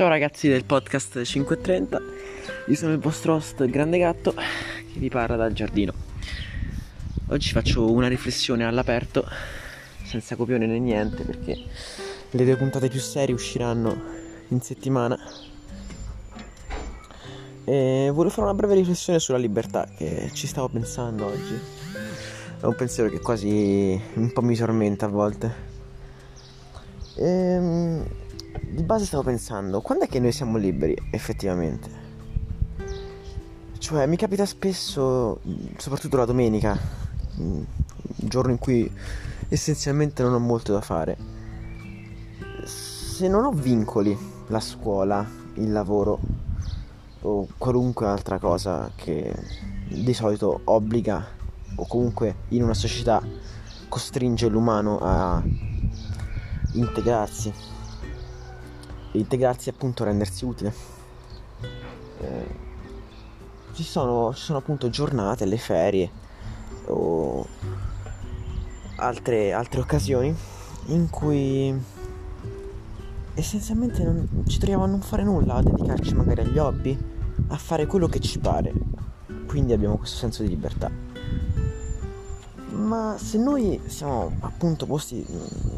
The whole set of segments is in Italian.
Ciao ragazzi del podcast 530, io sono il vostro host Grande Gatto che vi parla dal giardino. Oggi faccio una riflessione all'aperto, senza copione né niente, perché le due puntate più serie usciranno in settimana. E volevo fare una breve riflessione sulla libertà che ci stavo pensando oggi. È un pensiero che quasi un po' mi tormenta a volte. Ehm di base stavo pensando, quando è che noi siamo liberi effettivamente? Cioè, mi capita spesso, soprattutto la domenica, giorno in cui essenzialmente non ho molto da fare. Se non ho vincoli, la scuola, il lavoro o qualunque altra cosa che di solito obbliga o comunque in una società costringe l'umano a integrarsi integrarsi e appunto rendersi utile. Eh, ci, sono, ci sono appunto giornate, le ferie o altre, altre occasioni in cui essenzialmente non, ci troviamo a non fare nulla, a dedicarci magari agli hobby, a fare quello che ci pare. Quindi abbiamo questo senso di libertà. Ma se noi siamo appunto posti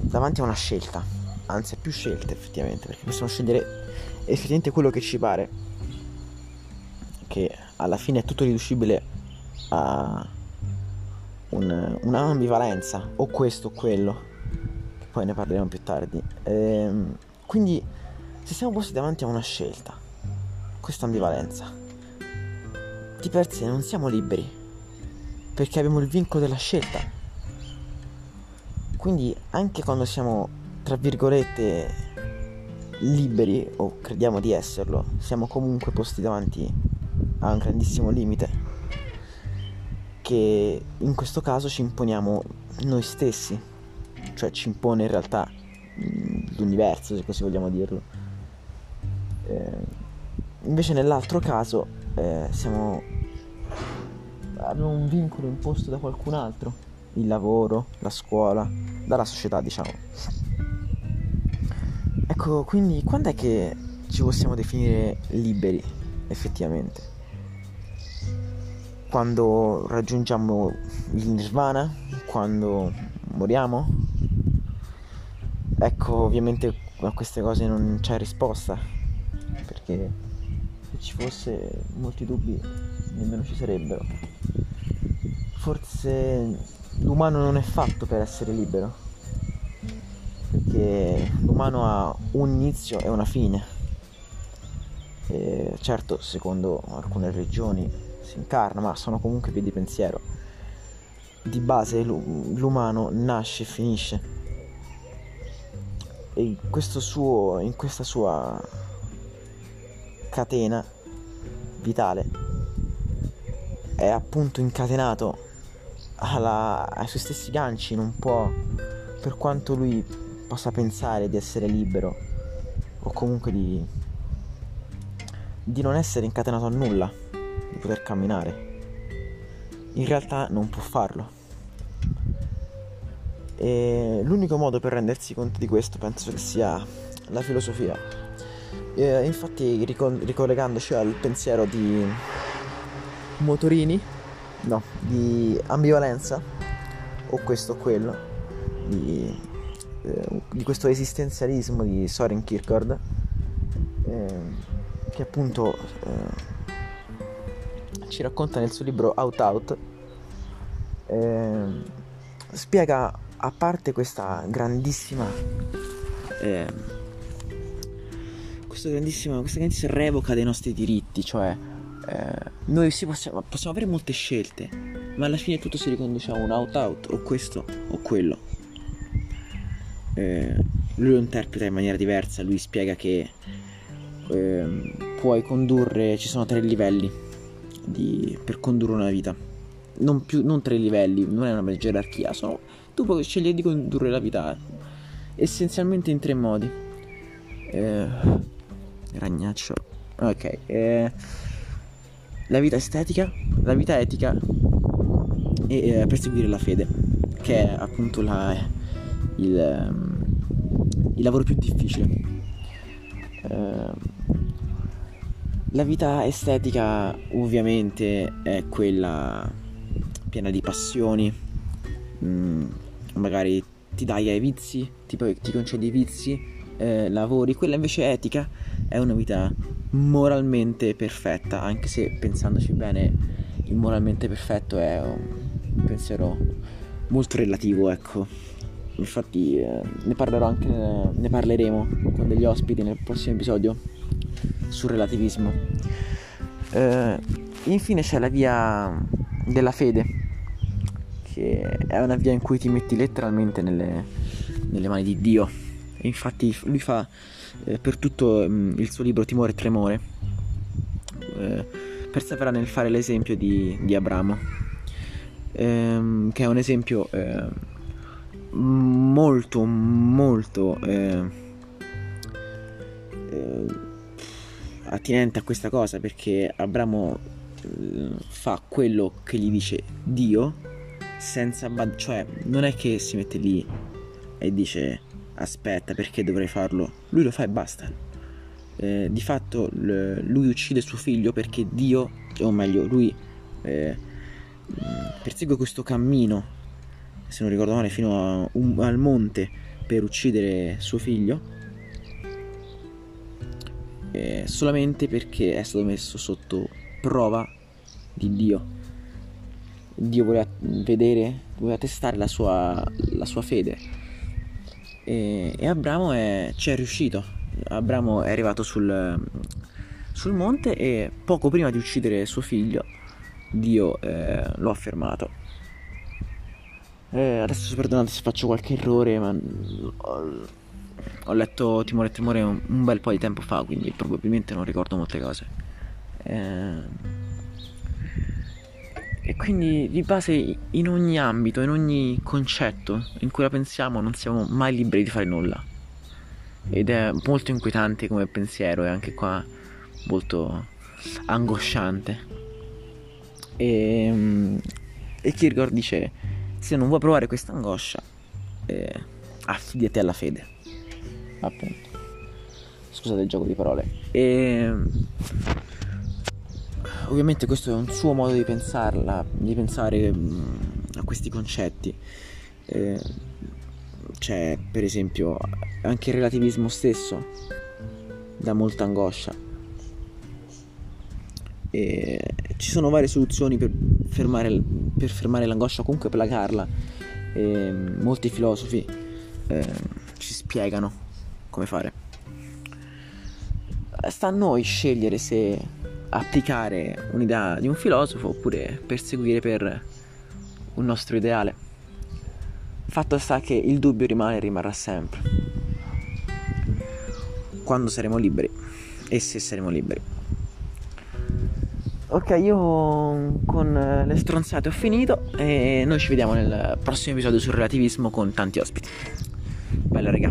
davanti a una scelta, anzi più scelte effettivamente, perché possiamo scegliere effettivamente quello che ci pare, che alla fine è tutto riducibile a un, un'ambivalenza, o questo o quello, che poi ne parleremo più tardi. Ehm, quindi se siamo posti davanti a una scelta, questa ambivalenza, di per sé non siamo liberi, perché abbiamo il vincolo della scelta. Quindi anche quando siamo tra virgolette liberi o crediamo di esserlo, siamo comunque posti davanti a un grandissimo limite che in questo caso ci imponiamo noi stessi, cioè ci impone in realtà mm, l'universo, se così vogliamo dirlo. Eh, invece nell'altro caso eh, siamo abbiamo un vincolo imposto da qualcun altro, il lavoro, la scuola, dalla società, diciamo. Ecco, quindi quando è che ci possiamo definire liberi effettivamente? Quando raggiungiamo il nirvana? Quando moriamo? Ecco, ovviamente a queste cose non c'è risposta, perché se ci fosse molti dubbi nemmeno ci sarebbero. Forse l'umano non è fatto per essere libero perché l'umano ha un inizio e una fine. E certo, secondo alcune religioni si incarna, ma sono comunque piedi di pensiero. Di base l'umano nasce e finisce. E in, suo, in questa sua catena vitale è appunto incatenato alla, ai suoi stessi ganci, non può, per quanto lui possa pensare di essere libero o comunque di, di non essere incatenato a nulla, di poter camminare. In realtà non può farlo. E l'unico modo per rendersi conto di questo penso che sia la filosofia. E infatti ricollegandoci al pensiero di Motorini, no, di ambivalenza, o questo o quello, di di questo esistenzialismo di Soren Kierkegaard eh, che appunto eh, ci racconta nel suo libro Out Out eh, spiega a parte questa grandissima eh, questa grandissima, questa grandissima revoca dei nostri diritti cioè eh, noi possiamo, possiamo avere molte scelte ma alla fine tutto si riconduce a un out out o questo o quello eh, lui lo interpreta in maniera diversa, lui spiega che eh, puoi condurre, ci sono tre livelli di, per condurre una vita, non, più, non tre livelli, non è una gerarchia, sono, tu puoi scegliere di condurre la vita essenzialmente in tre modi. Eh, ragnaccio. Ok. Eh, la vita estetica, la vita etica e eh, perseguire la fede, che è appunto la, il, ehm, il lavoro più difficile. Eh, La vita estetica ovviamente è quella piena di passioni, mm, magari ti dai ai vizi, ti, ti concedi i vizi, eh, lavori, quella invece etica è una vita moralmente perfetta, anche se pensandoci bene il moralmente perfetto è un pensiero molto relativo, ecco. Infatti eh, ne parlerò anche, ne parleremo con degli ospiti nel prossimo episodio sul relativismo. Eh, infine c'è la via della fede, che è una via in cui ti metti letteralmente nelle, nelle mani di Dio. E infatti lui fa eh, per tutto mh, mm, il suo libro Timore e Tremore, eh, persevera nel fare l'esempio di, di Abramo, ehm, che è un esempio eh, molto, molto eh, eh, attinente a questa cosa, perché Abramo eh, fa quello che gli dice Dio senza bad- cioè non è che si mette lì e dice aspetta perché dovrei farlo? Lui lo fa e basta. Eh, di fatto l- lui uccide suo figlio perché Dio o meglio lui eh, persegue questo cammino se non ricordo male fino un- al monte per uccidere suo figlio eh, solamente perché è stato messo sotto prova di Dio Dio voleva vedere, voleva testare la sua, la sua fede. E, e Abramo è, ci è riuscito. Abramo è arrivato sul, sul monte e poco prima di uccidere suo figlio, Dio eh, lo ha fermato. Eh, adesso perdonate se faccio qualche errore, ma ho, ho letto Timore e Tremore un, un, bel po' di tempo fa, quindi probabilmente non ricordo molte cose. Eh, e quindi di base in ogni ambito, in ogni concetto in cui la pensiamo non siamo mai liberi di fare nulla. Ed è molto inquietante come pensiero e anche qua molto angosciante. E, mm, e Kierkegaard dice, se non vuoi provare questa angoscia, eh, affidati alla fede. Appunto. Scusate il gioco di parole. E ovviamente questo è un suo modo di pensarla, di pensare mm, a questi concetti. Eh, c'è per esempio anche il relativismo stesso dà molta angoscia. E ci sono varie soluzioni per fermare, per fermare l'angoscia, comunque placarla. E molti filosofi eh, ci spiegano come fare. Sta a noi scegliere se applicare un'idea di un filosofo oppure perseguire per un nostro ideale. Fatto sta che il dubbio rimane e rimarrà sempre. Quando saremo liberi e se saremo liberi. Ok, io con le stronzate ho finito e noi ci vediamo nel prossimo episodio sul relativismo con tanti ospiti. Bella raga.